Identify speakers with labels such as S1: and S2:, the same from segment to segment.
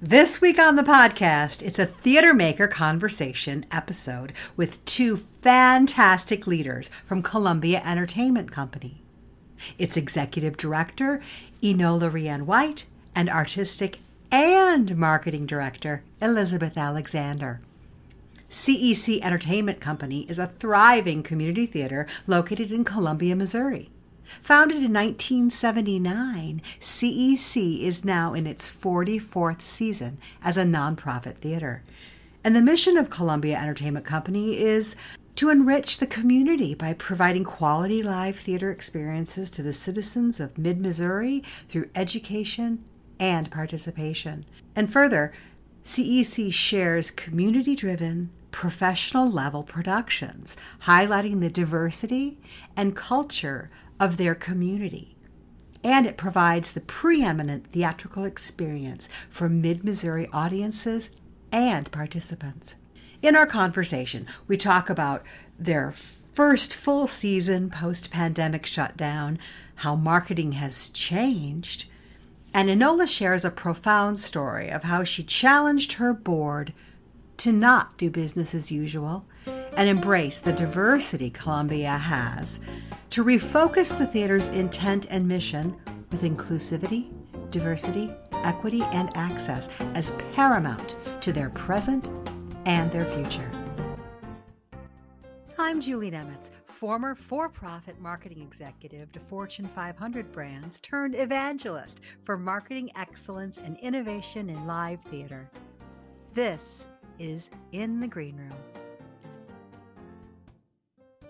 S1: This week on the podcast, it's a Theater Maker Conversation episode with two fantastic leaders from Columbia Entertainment Company. Its executive director, Enola Rianne White, and artistic and marketing director, Elizabeth Alexander. CEC Entertainment Company is a thriving community theater located in Columbia, Missouri. Founded in 1979, CEC is now in its 44th season as a nonprofit theater. And the mission of Columbia Entertainment Company is to enrich the community by providing quality live theater experiences to the citizens of mid Missouri through education and participation. And further, CEC shares community driven, professional level productions, highlighting the diversity and culture of their community. And it provides the preeminent theatrical experience for mid Missouri audiences and participants. In our conversation, we talk about their first full season post pandemic shutdown, how marketing has changed, and Enola shares a profound story of how she challenged her board to not do business as usual and embrace the diversity Columbia has to refocus the theater's intent and mission with inclusivity, diversity, equity, and access as paramount to their present and their future. I'm Julie Nemitz, former for profit marketing executive to Fortune 500 brands turned evangelist for marketing excellence and innovation in live theater. This is In the Green Room.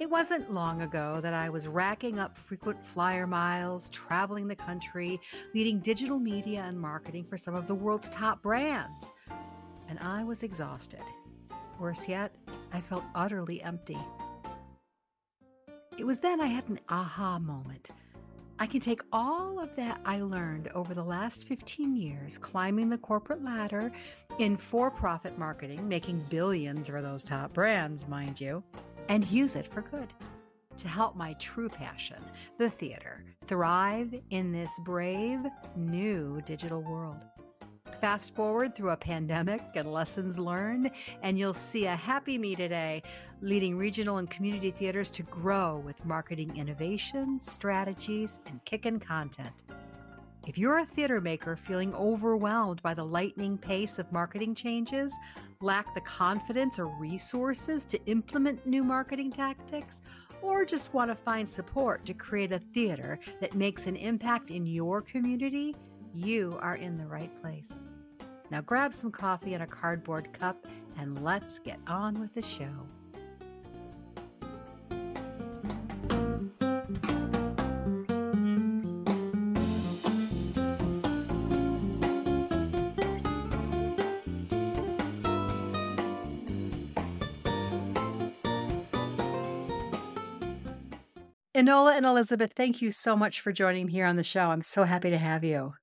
S1: It wasn't long ago that I was racking up frequent flyer miles, traveling the country, leading digital media and marketing for some of the world's top brands. And I was exhausted. Worse yet, I felt utterly empty. It was then I had an aha moment. I can take all of that I learned over the last 15 years climbing the corporate ladder in for profit marketing, making billions for those top brands, mind you, and use it for good to help my true passion, the theater, thrive in this brave new digital world. Fast forward through a pandemic and lessons learned, and you'll see a happy me today leading regional and community theaters to grow with marketing innovations, strategies, and kickin' content. If you're a theater maker feeling overwhelmed by the lightning pace of marketing changes, lack the confidence or resources to implement new marketing tactics, or just want to find support to create a theater that makes an impact in your community, you are in the right place. Now grab some coffee and a cardboard cup and let's get on with the show. Enola and Elizabeth, thank you so much for joining me here on the show. I'm so happy to have you.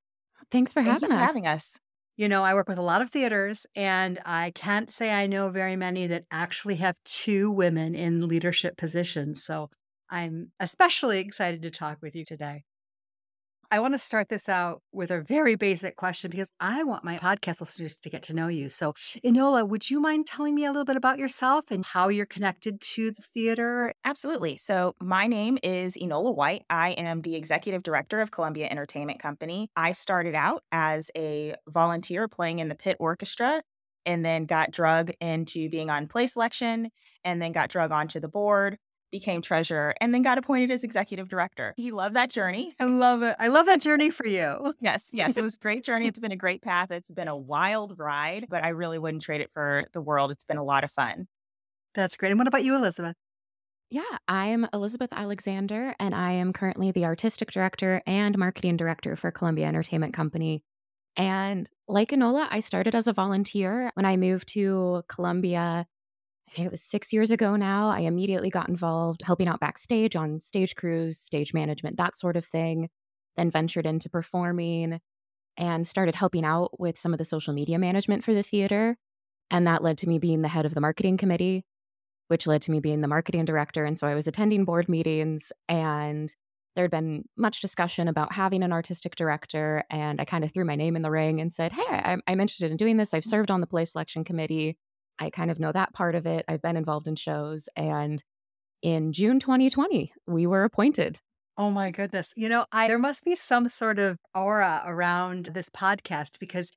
S2: Thanks for
S3: Thank
S2: having
S3: you for
S2: us.
S3: having us.
S1: You know, I work with a lot of theaters, and I can't say I know very many that actually have two women in leadership positions. So I'm especially excited to talk with you today. I want to start this out with a very basic question because I want my podcast listeners to get to know you. So, Enola, would you mind telling me a little bit about yourself and how you're connected to the theater?
S3: Absolutely. So, my name is Enola White. I am the executive director of Columbia Entertainment Company. I started out as a volunteer playing in the pit orchestra and then got drug into being on play selection and then got drug onto the board became treasurer, and then got appointed as executive director. He loved that journey.
S1: I love it. I love that journey for you.
S3: Yes, yes, it was a great journey. It's been a great path. It's been a wild ride, but I really wouldn't trade it for the world. It's been a lot of fun.
S1: That's great. And what about you, Elizabeth?
S2: Yeah, I am Elizabeth Alexander, and I am currently the artistic director and marketing director for Columbia Entertainment Company. And like Enola, I started as a volunteer when I moved to Columbia it was six years ago now. I immediately got involved helping out backstage on stage crews, stage management, that sort of thing. Then ventured into performing and started helping out with some of the social media management for the theater. And that led to me being the head of the marketing committee, which led to me being the marketing director. And so I was attending board meetings and there'd been much discussion about having an artistic director. And I kind of threw my name in the ring and said, Hey, I'm, I'm interested in doing this. I've served on the play selection committee. I kind of know that part of it. I've been involved in shows. And in June 2020, we were appointed.
S1: Oh my goodness. You know, I there must be some sort of aura around this podcast because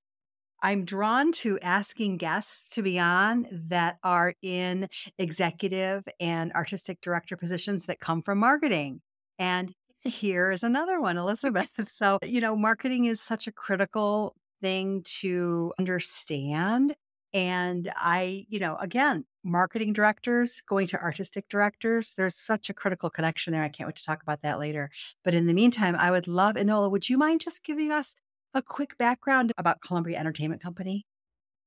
S1: I'm drawn to asking guests to be on that are in executive and artistic director positions that come from marketing. And here is another one, Elizabeth. So, you know, marketing is such a critical thing to understand. And I, you know, again, marketing directors going to artistic directors, there's such a critical connection there. I can't wait to talk about that later. But in the meantime, I would love, Enola, would you mind just giving us a quick background about Columbia Entertainment Company?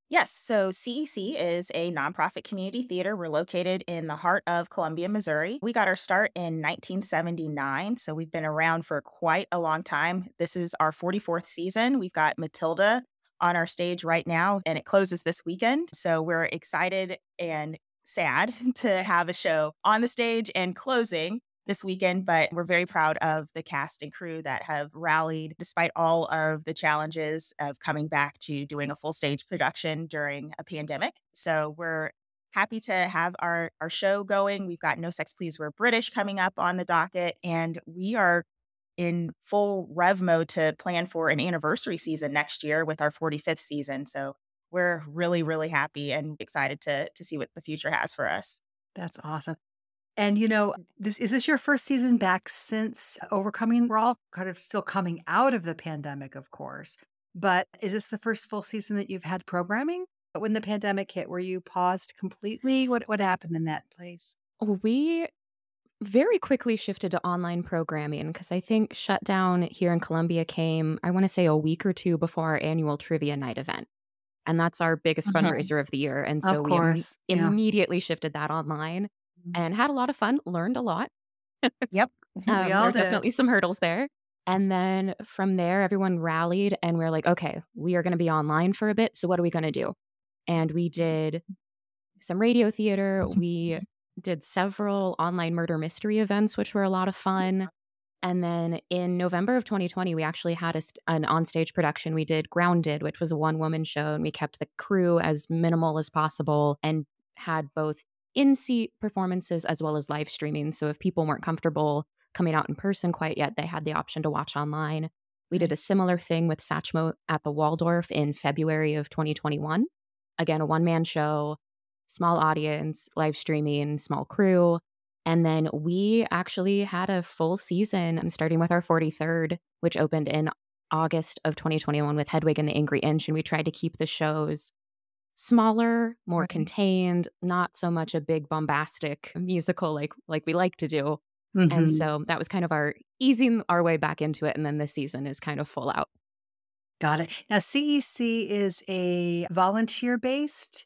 S3: Yes. So CEC is a nonprofit community theater. We're located in the heart of Columbia, Missouri. We got our start in 1979. So we've been around for quite a long time. This is our 44th season. We've got Matilda on our stage right now, and it closes this weekend. So we're excited and sad to have a show on the stage and closing this weekend, but we're very proud of the cast and crew that have rallied despite all of the challenges of coming back to doing a full stage production during a pandemic. So we're happy to have our, our show going. We've got No Sex Please We're British coming up on the docket, and we are in full rev mode to plan for an anniversary season next year with our 45th season. So we're really, really happy and excited to to see what the future has for us.
S1: That's awesome. And you know, this is this your first season back since overcoming? We're all kind of still coming out of the pandemic, of course. But is this the first full season that you've had programming? But when the pandemic hit, were you paused completely? What what happened in that place?
S2: Oh, we very quickly shifted to online programming because I think shutdown here in Columbia came, I want to say a week or two before our annual trivia night event. And that's our biggest uh-huh. fundraiser of the year. And so we Im- yeah. immediately shifted that online. Mm-hmm. and had a lot of fun, learned a lot.
S1: yep.
S2: um, we all definitely some hurdles there. And then from there, everyone rallied and we are like, okay, we are going to be online for a bit. So what are we going to do? And we did some radio theater. We did several online murder mystery events, which were a lot of fun. And then in November of 2020, we actually had a, an onstage production. We did Grounded, which was a one woman show, and we kept the crew as minimal as possible and had both in seat performances as well as live streaming. So if people weren't comfortable coming out in person quite yet, they had the option to watch online. We did mm. a similar thing with Satchmo at the Waldorf in February of 2021. Again, a one man show, small audience, live streaming, small crew. And then we actually had a full season, I'm starting with our 43rd, which opened in August of 2021 with Hedwig and the Angry Inch. And we tried to keep the shows smaller, more right. contained, not so much a big bombastic musical like like we like to do. Mm-hmm. And so that was kind of our easing our way back into it and then this season is kind of full out.
S1: Got it. Now CEC is a volunteer based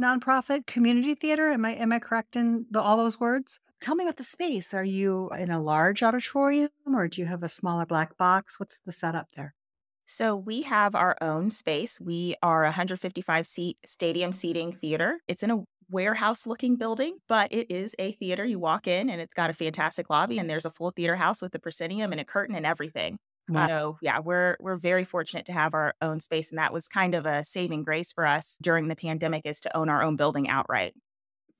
S1: nonprofit community theater. Am I am I correct in the, all those words? Tell me about the space. Are you in a large auditorium or do you have a smaller black box? What's the setup there?
S3: So we have our own space. We are a 155 seat stadium seating theater. It's in a warehouse looking building, but it is a theater. You walk in and it's got a fantastic lobby and there's a full theater house with a proscenium and a curtain and everything. Uh, wow. So yeah, we're we're very fortunate to have our own space and that was kind of a saving grace for us during the pandemic is to own our own building outright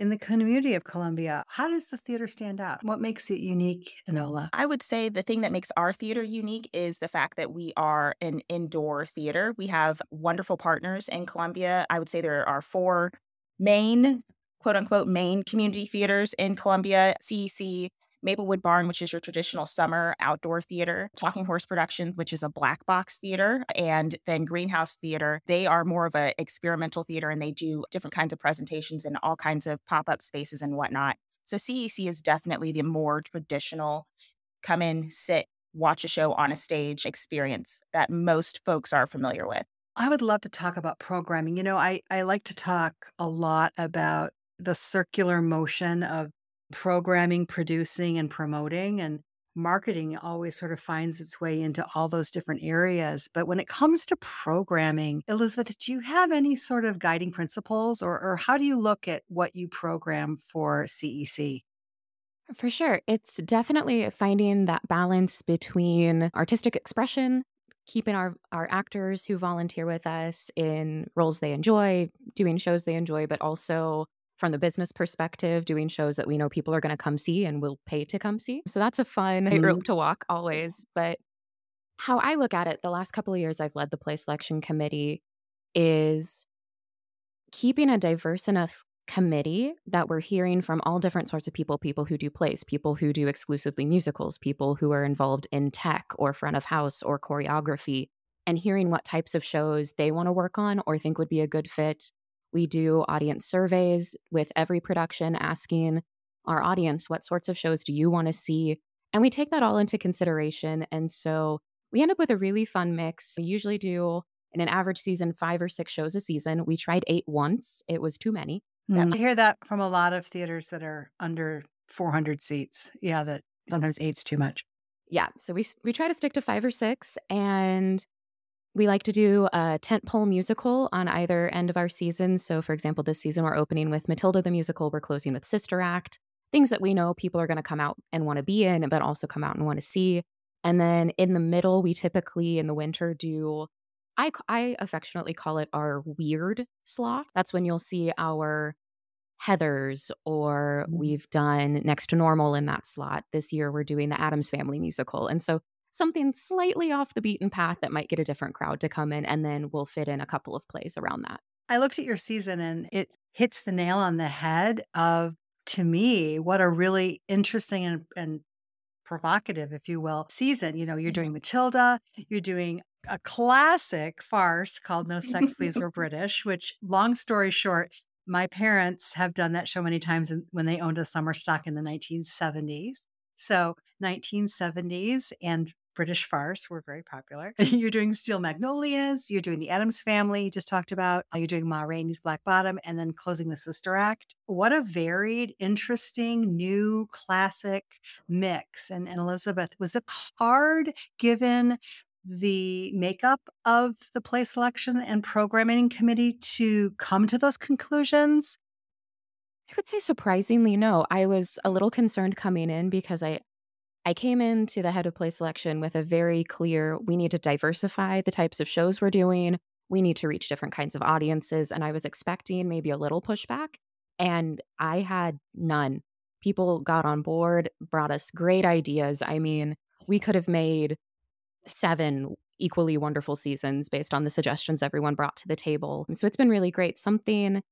S1: in the community of Columbia, how does the theater stand out? What makes it unique, Enola?
S3: I would say the thing that makes our theater unique is the fact that we are an indoor theater. We have wonderful partners in Columbia. I would say there are four main, quote unquote, main community theaters in Columbia CEC, Maplewood Barn, which is your traditional summer outdoor theater, Talking Horse Productions, which is a black box theater, and then Greenhouse Theater. They are more of an experimental theater and they do different kinds of presentations in all kinds of pop up spaces and whatnot. So CEC is definitely the more traditional come in, sit, watch a show on a stage experience that most folks are familiar with.
S1: I would love to talk about programming. You know, I, I like to talk a lot about the circular motion of programming, producing, and promoting. And marketing always sort of finds its way into all those different areas. But when it comes to programming, Elizabeth, do you have any sort of guiding principles or, or how do you look at what you program for CEC?
S2: For sure. It's definitely finding that balance between artistic expression, keeping our, our actors who volunteer with us in roles they enjoy, doing shows they enjoy, but also from the business perspective, doing shows that we know people are going to come see and will pay to come see. So that's a fun mm-hmm. rope to walk always. But how I look at it, the last couple of years I've led the play selection committee is keeping a diverse enough committee that we're hearing from all different sorts of people people who do plays, people who do exclusively musicals, people who are involved in tech or front of house or choreography, and hearing what types of shows they want to work on or think would be a good fit. We do audience surveys with every production asking our audience, what sorts of shows do you want to see? And we take that all into consideration. And so we end up with a really fun mix. We usually do in an average season five or six shows a season. We tried eight once, it was too many.
S1: Mm. I hear that from a lot of theaters that are under 400 seats. Yeah, that sometimes eight's too much.
S2: Yeah, so we we try to stick to five or six, and we like to do a tent pole musical on either end of our season. So, for example, this season we're opening with Matilda the musical. We're closing with Sister Act. Things that we know people are going to come out and want to be in, but also come out and want to see. And then in the middle, we typically in the winter do I, I affectionately call it our weird slot. That's when you'll see our Heathers, or mm. we've done Next to Normal in that slot. This year, we're doing the Addams Family musical. And so something slightly off the beaten path that might get a different crowd to come in, and then we'll fit in a couple of plays around that.
S1: I looked at your season and it hits the nail on the head of, to me, what a really interesting and, and provocative, if you will, season. You know, you're doing mm-hmm. Matilda, you're doing a classic farce called No Sex Please We're British, which, long story short, my parents have done that show many times when they owned a summer stock in the 1970s. So 1970s and British farce were very popular. you're doing Steel Magnolias, you're doing the Addams Family, you just talked about, uh, you're doing Ma Rainey's Black Bottom, and then closing the Sister Act. What a varied, interesting, new classic mix. And, and Elizabeth, was it hard given the makeup of the play selection and programming committee to come to those conclusions?
S2: I would say surprisingly no. I was a little concerned coming in because I I came into the head of play selection with a very clear we need to diversify the types of shows we're doing. We need to reach different kinds of audiences and I was expecting maybe a little pushback and I had none. People got on board, brought us great ideas. I mean, we could have made seven equally wonderful seasons based on the suggestions everyone brought to the table. So it's been really great. Something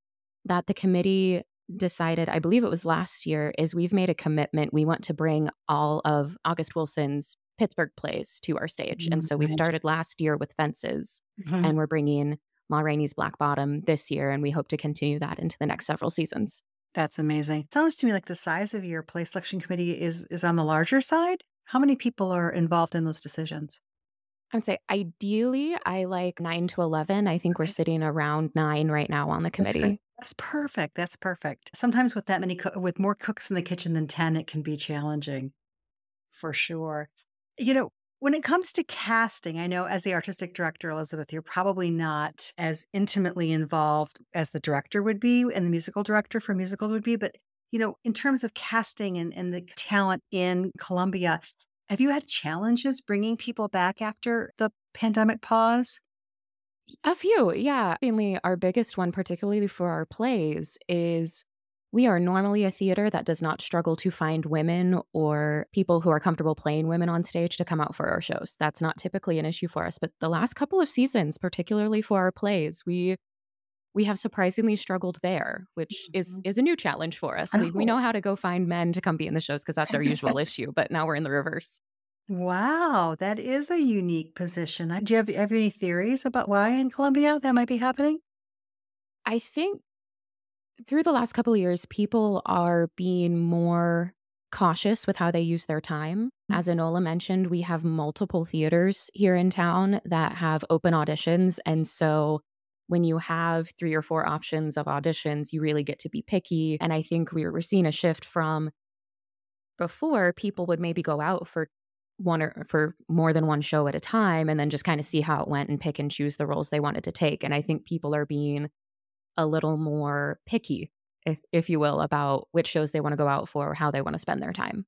S2: that the committee decided, I believe it was last year, is we've made a commitment. We want to bring all of August Wilson's Pittsburgh plays to our stage. Mm-hmm. And so we started last year with Fences, mm-hmm. and we're bringing Ma Rainey's Black Bottom this year, and we hope to continue that into the next several seasons.
S1: That's amazing. It sounds to me like the size of your play selection committee is is on the larger side. How many people are involved in those decisions?
S2: I would say ideally, I like nine to 11. I think we're sitting around nine right now on the committee.
S1: That's, perfect. That's perfect. Sometimes with that many, co- with more cooks in the kitchen than 10, it can be challenging for sure. You know, when it comes to casting, I know as the artistic director, Elizabeth, you're probably not as intimately involved as the director would be and the musical director for musicals would be. But, you know, in terms of casting and, and the talent in Columbia, have you had challenges bringing people back after the pandemic pause?
S2: A few, yeah. Mainly, our biggest one, particularly for our plays, is we are normally a theater that does not struggle to find women or people who are comfortable playing women on stage to come out for our shows. That's not typically an issue for us. But the last couple of seasons, particularly for our plays, we we have surprisingly struggled there, which is mm-hmm. is a new challenge for us. We, we know how to go find men to come be in the shows because that's our usual issue, but now we're in the reverse.
S1: Wow, that is a unique position. Do you have, have any theories about why in Columbia that might be happening?
S2: I think through the last couple of years, people are being more cautious with how they use their time. Mm. As Enola mentioned, we have multiple theaters here in town that have open auditions. And so when you have three or four options of auditions, you really get to be picky. And I think we're seeing a shift from before people would maybe go out for one or for more than one show at a time and then just kind of see how it went and pick and choose the roles they wanted to take. And I think people are being a little more picky if, if you will, about which shows they want to go out for, or how they want to spend their time.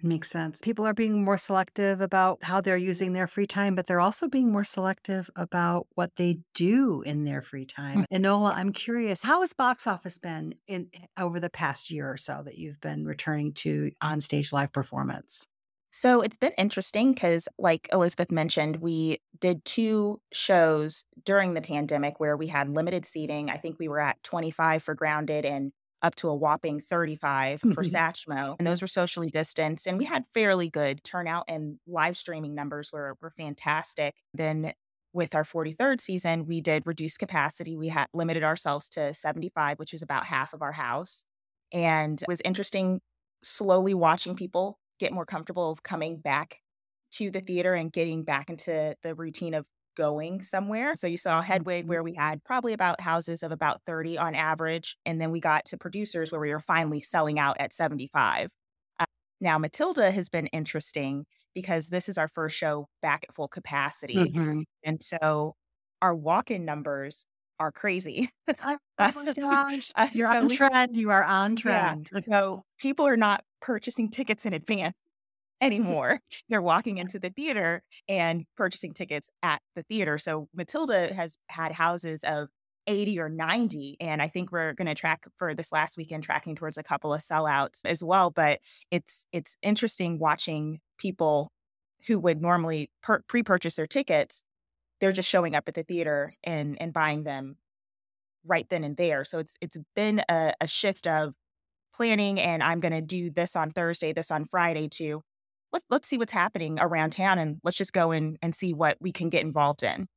S1: Makes sense. People are being more selective about how they're using their free time, but they're also being more selective about what they do in their free time. Mm. Enola, I'm curious, how has box office been in over the past year or so that you've been returning to on-stage live performance?
S3: So it's been interesting because, like Elizabeth mentioned, we did two shows during the pandemic where we had limited seating. I think we were at 25 for Grounded and up to a whopping 35 for mm-hmm. Satchmo. And those were socially distanced. And we had fairly good turnout and live streaming numbers were, were fantastic. Then with our 43rd season, we did reduce capacity. We had limited ourselves to 75, which is about half of our house. And it was interesting slowly watching people get more comfortable of coming back to the theater and getting back into the routine of going somewhere. So you saw Hedwig, mm-hmm. where we had probably about houses of about 30 on average. And then we got to producers where we were finally selling out at 75. Uh, now, Matilda has been interesting because this is our first show back at full capacity. Mm-hmm. And so our walk in numbers are crazy.
S1: oh my gosh. You're on trend. You are on trend.
S3: Yeah. So people are not purchasing tickets in advance mm-hmm. anymore. They're walking into the theater and purchasing tickets at the theater. So Matilda has had houses of 80 or 90. And I think we're going to track for this last weekend, tracking towards a couple of sellouts as well. But it's it's interesting watching people who would normally per- pre-purchase their tickets. They're just showing up at the theater and and buying them right then and there. So it's it's been a, a shift of planning and I'm going to do this on Thursday, this on Friday too let, let's see what's happening around town and let's just go in and see what we can get involved in.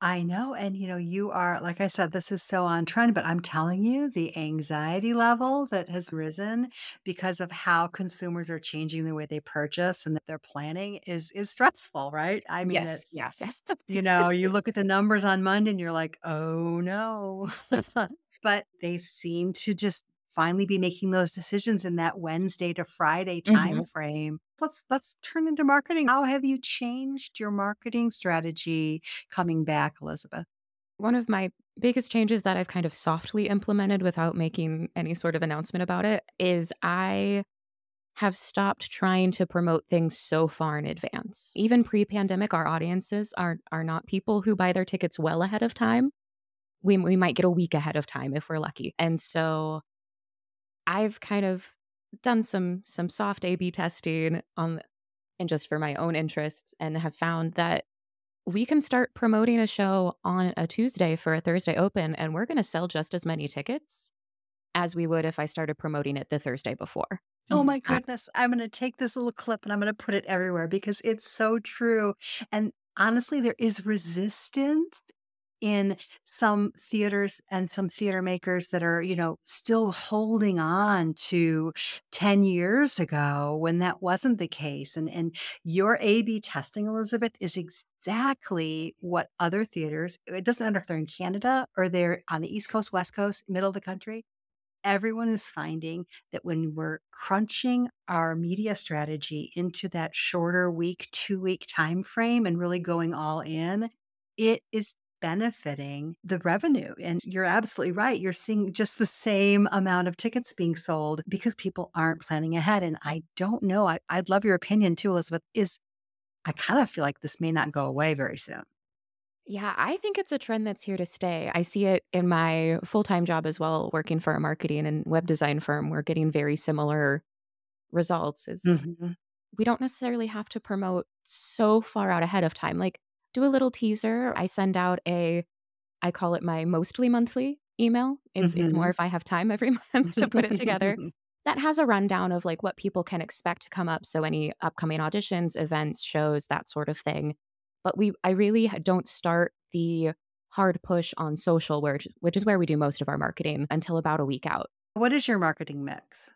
S1: I know. And, you know, you are, like I said, this is so on trend, but I'm telling you, the anxiety level that has risen because of how consumers are changing the way they purchase and that they're planning is, is stressful, right? I mean,
S3: yes, yes, yes.
S1: you know, you look at the numbers on Monday and you're like, oh no. but they seem to just finally be making those decisions in that Wednesday to Friday time mm-hmm. frame. Let's let's turn into marketing. How have you changed your marketing strategy coming back, Elizabeth?
S2: One of my biggest changes that I've kind of softly implemented without making any sort of announcement about it is I have stopped trying to promote things so far in advance. Even pre-pandemic our audiences are are not people who buy their tickets well ahead of time. We we might get a week ahead of time if we're lucky. And so I've kind of done some some soft A/B testing on and just for my own interests and have found that we can start promoting a show on a Tuesday for a Thursday open and we're going to sell just as many tickets as we would if I started promoting it the Thursday before.
S1: Oh mm, my goodness. I'm going to take this little clip and I'm going to put it everywhere because it's so true. And honestly, there is resistance in some theaters and some theater makers that are, you know, still holding on to 10 years ago when that wasn't the case. And, and your A B testing, Elizabeth, is exactly what other theaters, it doesn't matter if they're in Canada or they're on the East Coast, West Coast, middle of the country. Everyone is finding that when we're crunching our media strategy into that shorter week, two week time frame and really going all in, it is benefiting the revenue. And you're absolutely right. You're seeing just the same amount of tickets being sold because people aren't planning ahead. And I don't know. I, I'd love your opinion too, Elizabeth. Is I kind of feel like this may not go away very soon.
S2: Yeah, I think it's a trend that's here to stay. I see it in my full time job as well, working for a marketing and web design firm. We're getting very similar results. Is mm-hmm. we don't necessarily have to promote so far out ahead of time. Like do a little teaser. I send out a, I call it my mostly monthly email. It's, mm-hmm. it's more if I have time every month to put it together. that has a rundown of like what people can expect to come up. So any upcoming auditions, events, shows, that sort of thing. But we, I really don't start the hard push on social, where, which is where we do most of our marketing until about a week out.
S1: What is your marketing mix?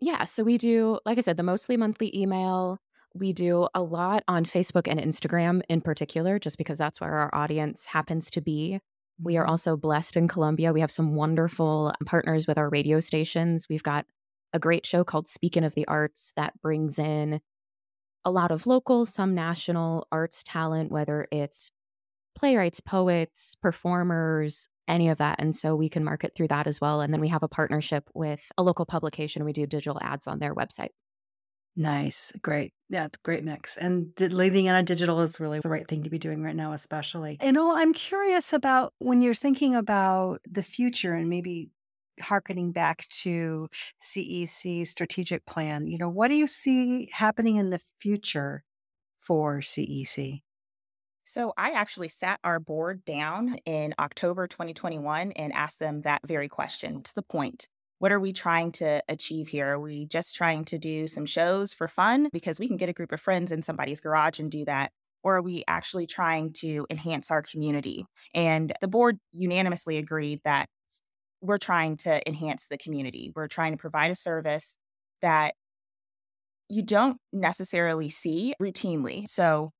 S2: Yeah. So we do, like I said, the mostly monthly email. We do a lot on Facebook and Instagram in particular, just because that's where our audience happens to be. We are mm-hmm. also blessed in Columbia. We have some wonderful partners with our radio stations. We've got a great show called Speaking of the Arts that brings in a lot of local, some national arts talent, whether it's playwrights, poets, performers, any of that. And so we can market through that as well. And then we have a partnership with a local publication. We do digital ads on their website.
S1: Nice. Great. Yeah, great mix. And leading in on digital is really the right thing to be doing right now, especially. And all, I'm curious about when you're thinking about the future and maybe harkening back to CEC strategic plan, you know, what do you see happening in the future for CEC?
S3: So I actually sat our board down in October 2021 and asked them that very question. to the point? What are we trying to achieve here? Are we just trying to do some shows for fun because we can get a group of friends in somebody's garage and do that? Or are we actually trying to enhance our community? And the board unanimously agreed that we're trying to enhance the community. We're trying to provide a service that you don't necessarily see routinely. So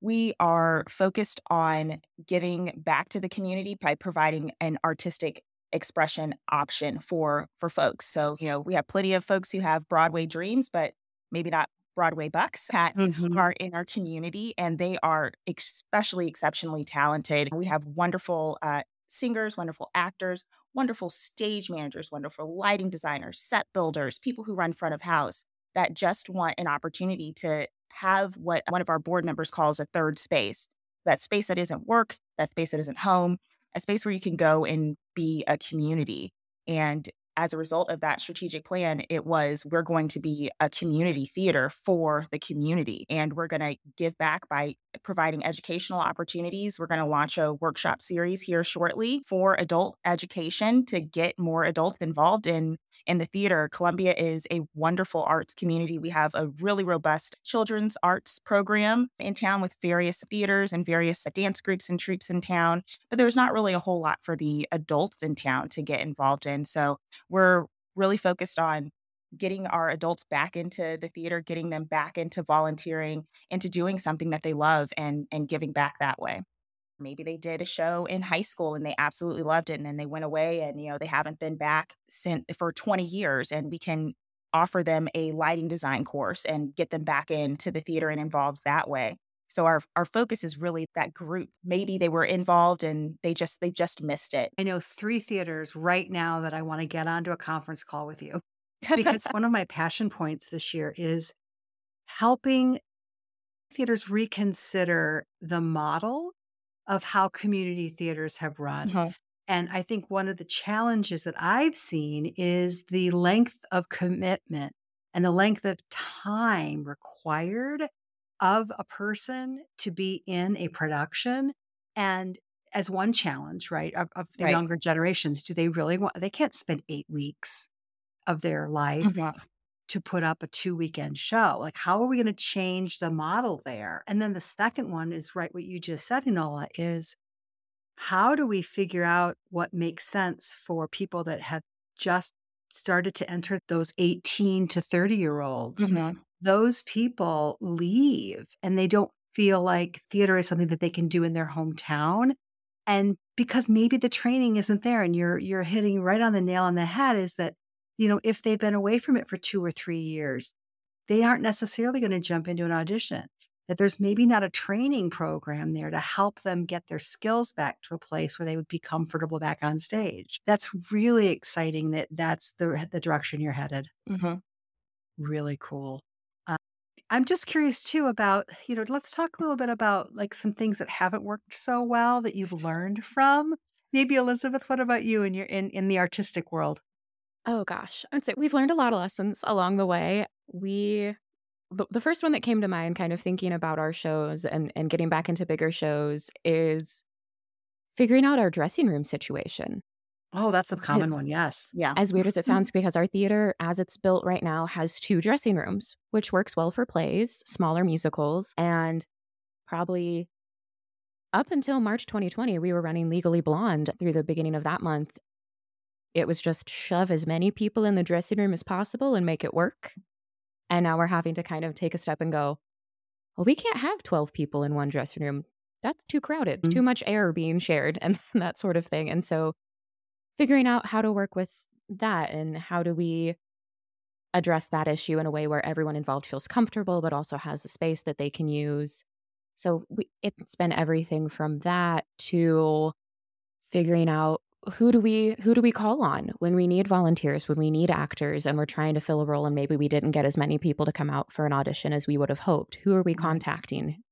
S3: we are focused on giving back to the community by providing an artistic expression option for for folks. So, you know, we have plenty of folks who have Broadway dreams, but maybe not Broadway bucks that mm-hmm. are in our community, and they are especially exceptionally talented. We have wonderful uh, singers, wonderful actors, wonderful stage managers, wonderful lighting designers, set builders, people who run front of house that just want an opportunity to have what one of our board members calls a third space that space that isn't work, that space that isn't home, a space where you can go and be a community. And as a result of that strategic plan, it was we're going to be a community theater for the community. And we're going to give back by providing educational opportunities. We're going to launch a workshop series here shortly for adult education to get more adults involved in, in the theater. Columbia is a wonderful arts community. We have a really robust children's arts program in town with various theaters and various dance groups and troupes in town, but there's not really a whole lot for the adults in town to get involved in. So we're really focused on getting our adults back into the theater, getting them back into volunteering, into doing something that they love and and giving back that way. Maybe they did a show in high school and they absolutely loved it and then they went away and you know they haven't been back since for 20 years and we can offer them a lighting design course and get them back into the theater and involved that way. So our our focus is really that group. Maybe they were involved and they just they just missed it.
S1: I know three theaters right now that I want to get onto a conference call with you. because one of my passion points this year is helping theaters reconsider the model of how community theaters have run. Mm-hmm. And I think one of the challenges that I've seen is the length of commitment and the length of time required of a person to be in a production and as one challenge right of, of the right. younger generations do they really want they can't spend eight weeks of their life mm-hmm. to put up a two weekend show like how are we going to change the model there and then the second one is right what you just said enola is how do we figure out what makes sense for people that have just started to enter those 18 to 30 year olds mm-hmm those people leave and they don't feel like theater is something that they can do in their hometown and because maybe the training isn't there and you're you're hitting right on the nail on the head is that you know if they've been away from it for 2 or 3 years they aren't necessarily going to jump into an audition that there's maybe not a training program there to help them get their skills back to a place where they would be comfortable back on stage. That's really exciting that that's the the direction you're headed. Mm-hmm. really cool I'm just curious too about, you know, let's talk a little bit about like some things that haven't worked so well that you've learned from. Maybe Elizabeth, what about you in your in, in the artistic world?
S2: Oh gosh. I'd say we've learned a lot of lessons along the way. We the first one that came to mind kind of thinking about our shows and, and getting back into bigger shows is figuring out our dressing room situation.
S1: Oh, that's a common one. Yes.
S2: Yeah. As weird as it sounds, because our theater, as it's built right now, has two dressing rooms, which works well for plays, smaller musicals, and probably up until March 2020, we were running Legally Blonde through the beginning of that month. It was just shove as many people in the dressing room as possible and make it work. And now we're having to kind of take a step and go, well, we can't have 12 people in one dressing room. That's too crowded, mm-hmm. too much air being shared, and that sort of thing. And so figuring out how to work with that and how do we address that issue in a way where everyone involved feels comfortable but also has a space that they can use. So we, it's been everything from that to figuring out who do we who do we call on when we need volunteers when we need actors and we're trying to fill a role and maybe we didn't get as many people to come out for an audition as we would have hoped. Who are we contacting?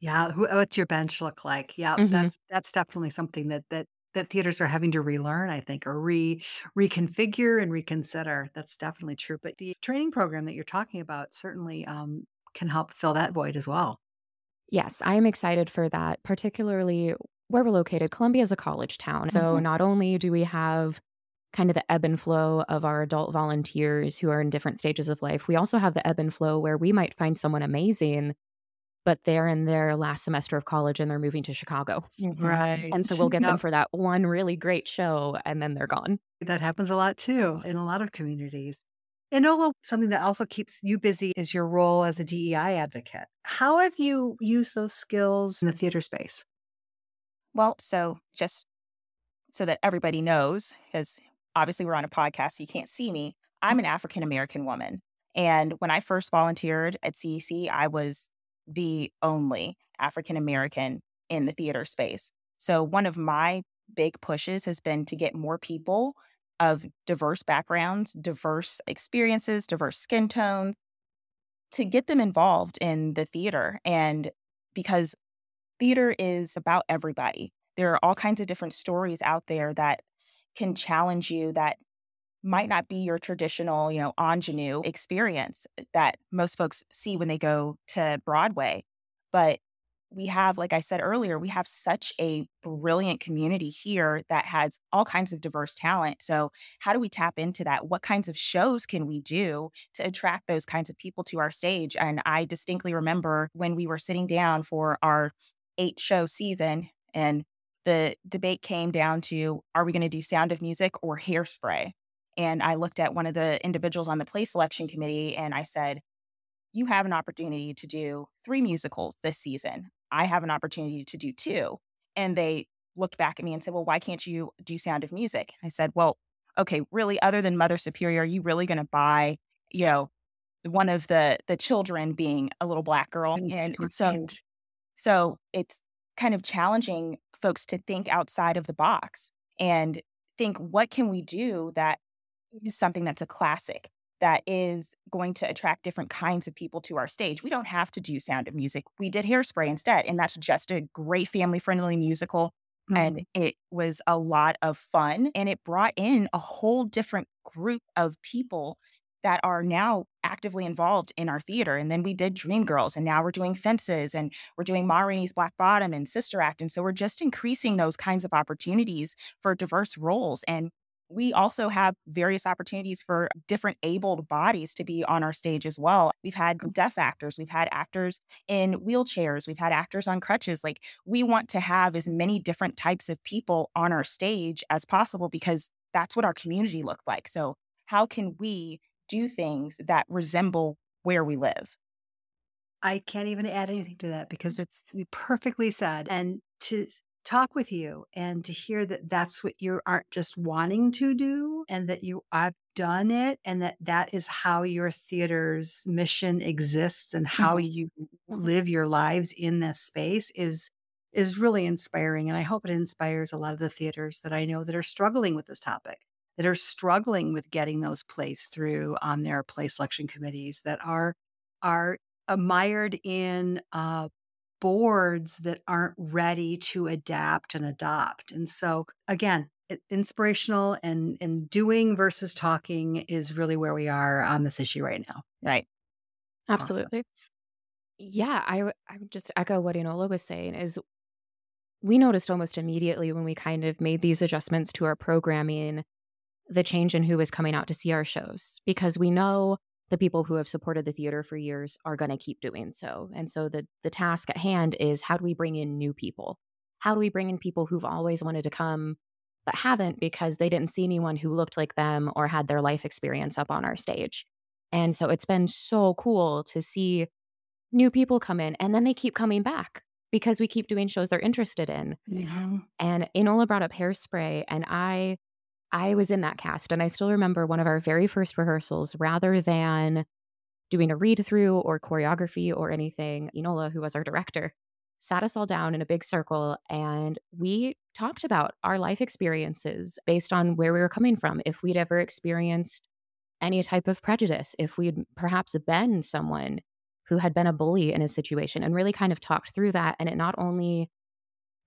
S1: Yeah who, what's your bench look like? Yeah mm-hmm. that's that's definitely something that that that theaters are having to relearn i think or re reconfigure and reconsider that's definitely true but the training program that you're talking about certainly um, can help fill that void as well
S2: Yes, I am excited for that, particularly where we're located. Columbia is a college town. So mm-hmm. not only do we have kind of the ebb and flow of our adult volunteers who are in different stages of life, we also have the ebb and flow where we might find someone amazing, but they're in their last semester of college and they're moving to Chicago.
S1: Mm-hmm. Right.
S2: And so we'll get yep. them for that one really great show and then they're gone.
S1: That happens a lot too in a lot of communities. Enola, something that also keeps you busy is your role as a DEI advocate. How have you used those skills in the theater space?
S3: Well, so just so that everybody knows, because obviously we're on a podcast, so you can't see me. I'm an African American woman. And when I first volunteered at CEC, I was the only African American in the theater space. So one of my big pushes has been to get more people of diverse backgrounds, diverse experiences, diverse skin tones, to get them involved in the theater. And because theater is about everybody, there are all kinds of different stories out there that can challenge you that might not be your traditional, you know, ingenue experience eh, that most folks see when they go to Broadway. But we have, like I said earlier, we have such a brilliant community here that has all kinds of diverse talent. So, how do we tap into that? What kinds of shows can we do to attract those kinds of people to our stage? And I distinctly remember when we were sitting down for our eight show season, and the debate came down to are we going to do Sound of Music or Hairspray? And I looked at one of the individuals on the play selection committee and I said, you have an opportunity to do three musicals this season. I have an opportunity to do two. And they looked back at me and said, Well, why can't you do Sound of Music? I said, Well, okay, really, other than Mother Superior, are you really going to buy, you know, one of the the children being a little black girl? And so, so it's kind of challenging folks to think outside of the box and think, what can we do that is something that's a classic? that is going to attract different kinds of people to our stage. We don't have to do Sound of Music. We did Hairspray instead, and that's just a great family friendly musical. Mm-hmm. And it was a lot of fun, and it brought in a whole different group of people that are now actively involved in our theater. And then we did Dreamgirls, and now we're doing Fences, and we're doing Ma Rainey's Black Bottom and Sister Act. And so we're just increasing those kinds of opportunities for diverse roles. And we also have various opportunities for different abled bodies to be on our stage as well. We've had mm. deaf actors, we've had actors in wheelchairs, we've had actors on crutches. Like, we want to have as many different types of people on our stage as possible because that's what our community looks like. So, how can we do things that resemble where we live?
S1: I can't even add anything to that because it's perfectly said. And to talk with you and to hear that that's what you aren't just wanting to do and that you have done it and that that is how your theater's mission exists and how mm-hmm. you live your lives in this space is is really inspiring and i hope it inspires a lot of the theaters that i know that are struggling with this topic that are struggling with getting those plays through on their play selection committees that are are mired in uh, boards that aren't ready to adapt and adopt. And so, again, inspirational and, and doing versus talking is really where we are on this issue right now.
S3: Right.
S2: Absolutely. Awesome. Yeah, I, I would just echo what Enola was saying is we noticed almost immediately when we kind of made these adjustments to our programming the change in who was coming out to see our shows because we know the people who have supported the theater for years are going to keep doing so. And so the the task at hand is how do we bring in new people? How do we bring in people who've always wanted to come but haven't because they didn't see anyone who looked like them or had their life experience up on our stage. And so it's been so cool to see new people come in and then they keep coming back because we keep doing shows they're interested in. Yeah. And Enola brought up hairspray and I I was in that cast. And I still remember one of our very first rehearsals, rather than doing a read through or choreography or anything, Enola, who was our director, sat us all down in a big circle and we talked about our life experiences based on where we were coming from. If we'd ever experienced any type of prejudice, if we'd perhaps been someone who had been a bully in a situation and really kind of talked through that. And it not only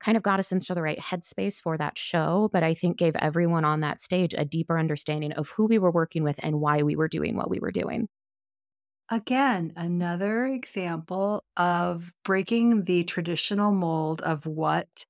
S2: kind of got us into the right headspace for that show, but I think gave everyone on that stage a deeper understanding of who we were working with and why we were doing what we were doing.
S1: Again, another example of breaking the traditional mold of what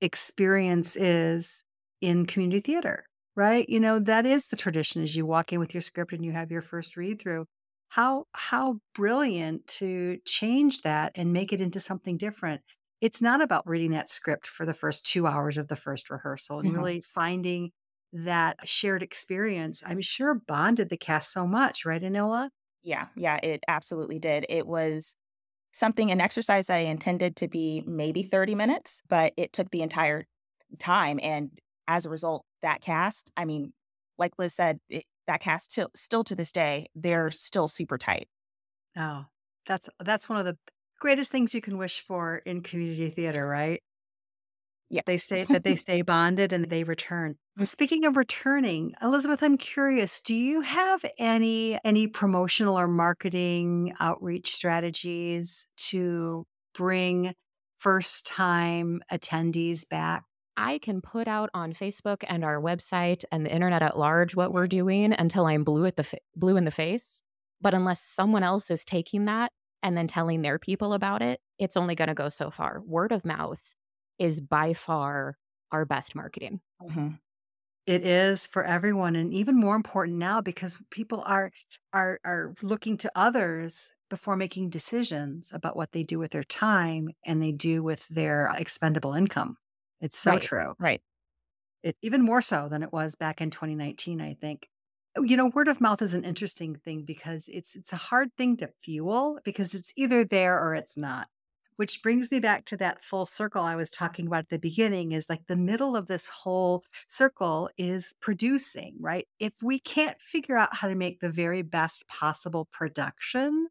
S1: experience is in community theater, right? You know, that is the tradition as you walk in with your script and you have your first read through. How how brilliant to change that and make it into something different. It's not about reading that script for the first 2 hours of the first rehearsal and
S3: Mhm.
S1: really finding that shared experience. I'm sure bonded the cast so much, right, Anila?
S3: Yeah, yeah, it absolutely did. It was something an exercise that I intended to be maybe 30 minutes, but it took the entire time, and as a result, that cast, I mean, like Liz said, it that cast till still to this day, they're still super tight.
S1: Oh, that's that's one of the greatest things you can wish for in community theater, right?
S3: Yeah.
S1: They stay that they stay bonded and they return. Speaking of returning, Elizabeth, I'm curious, do you have any any promotional or marketing outreach strategies to bring first time attendees back?
S2: I can put out on Facebook and our website and the internet at large what we're doing until I'm blue at the fa- blue in the face. But unless someone else is taking that and then telling their people about it, it's only going to go so far. Word of mouth is by far our best marketing.
S3: Mhm.
S1: It is for everyone and even more important now because people are are are looking to others before making decisions about what they do with their time and they do with their expendable income. It's so
S2: Right.
S1: true.
S3: Right.
S1: It even more so than it was back in 2019, I think. You know, word of mouth is an interesting thing because it's it's a hard thing to fuel because it's either there or it's not. Which brings me back to that full circle I was talking about at the beginning is like the middle of this whole circle is producing, right? If we can't figure out how to make the very best possible production,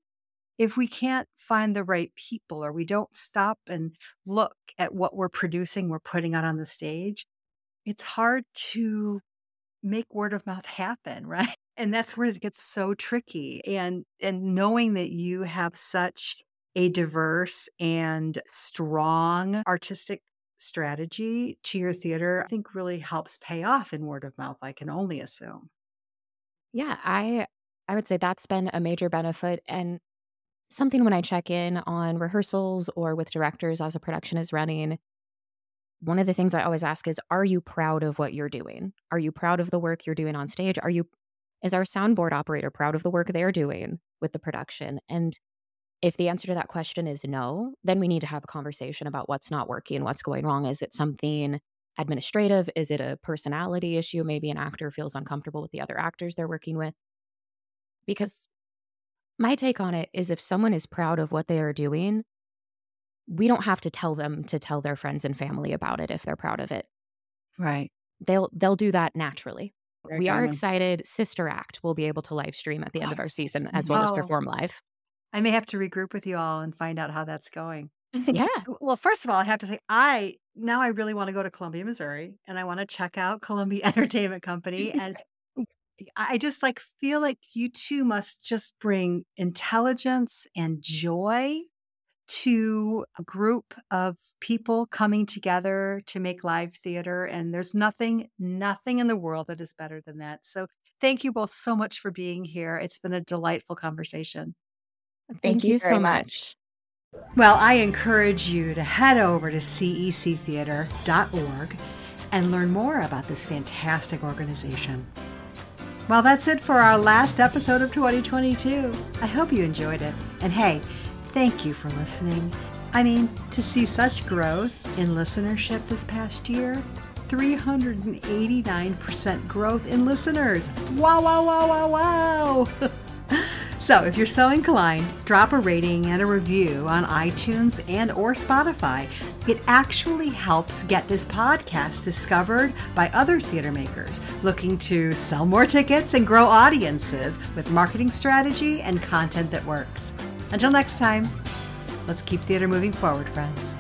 S1: if we can't find the right people or we don't stop and look at what we're producing, we're putting out on the stage, it's hard to make word of mouth happen, right? And that's where it gets so tricky. And and knowing that you have such a diverse and strong artistic strategy to your theater, I think really helps pay off in word of mouth, I can only assume.
S2: Yeah, I I would say that's been a major benefit and something when I check in on rehearsals or with directors as a production is running. One of the things I always ask is are you proud of what you're doing? Are you proud of the work you're doing on stage? Are you is our soundboard operator proud of the work they're doing with the production? And if the answer to that question is no, then we need to have a conversation about what's not working, what's going wrong. Is it something administrative? Is it a personality issue? Maybe an actor feels uncomfortable with the other actors they're working with. Because my take on it is if someone is proud of what they are doing, we don't have to tell them to tell their friends and family about it if they're proud of it.
S1: Right.
S2: They'll they'll do that naturally.
S3: Very
S2: we are excited Sister Act will be able to live stream at the end of our season as well as
S1: Oh.
S2: perform live.
S1: I may have to regroup with you all and find out how that's going.
S2: Yeah.
S1: Well, first of all, I have to say, I now I really want to go to Columbia, Missouri, and I want to check out Columbia Entertainment Company. And I just like feel like you two must just bring intelligence and joy to a group of people coming together to make live theater. And there's nothing, nothing in the world that is better than that. So thank you both so much for being here. It's been a delightful conversation.
S2: Thank,
S3: you
S2: you, so
S3: much.
S2: much.
S1: Well, I encourage you to head over to cectheater.org and learn more about this fantastic organization. Well, that's it for our last episode of 2022. I hope you enjoyed it. And hey, thank you for listening. I mean, to see such growth in listenership this past year 389% growth in listeners. Wow, wow, wow, wow, wow. So, if you're so inclined, drop a rating and a review on iTunes and or Spotify. It actually helps get this podcast discovered by other theater makers looking to sell more tickets and grow audiences with marketing strategy and content that works. Until next time, let's keep theater moving forward, friends.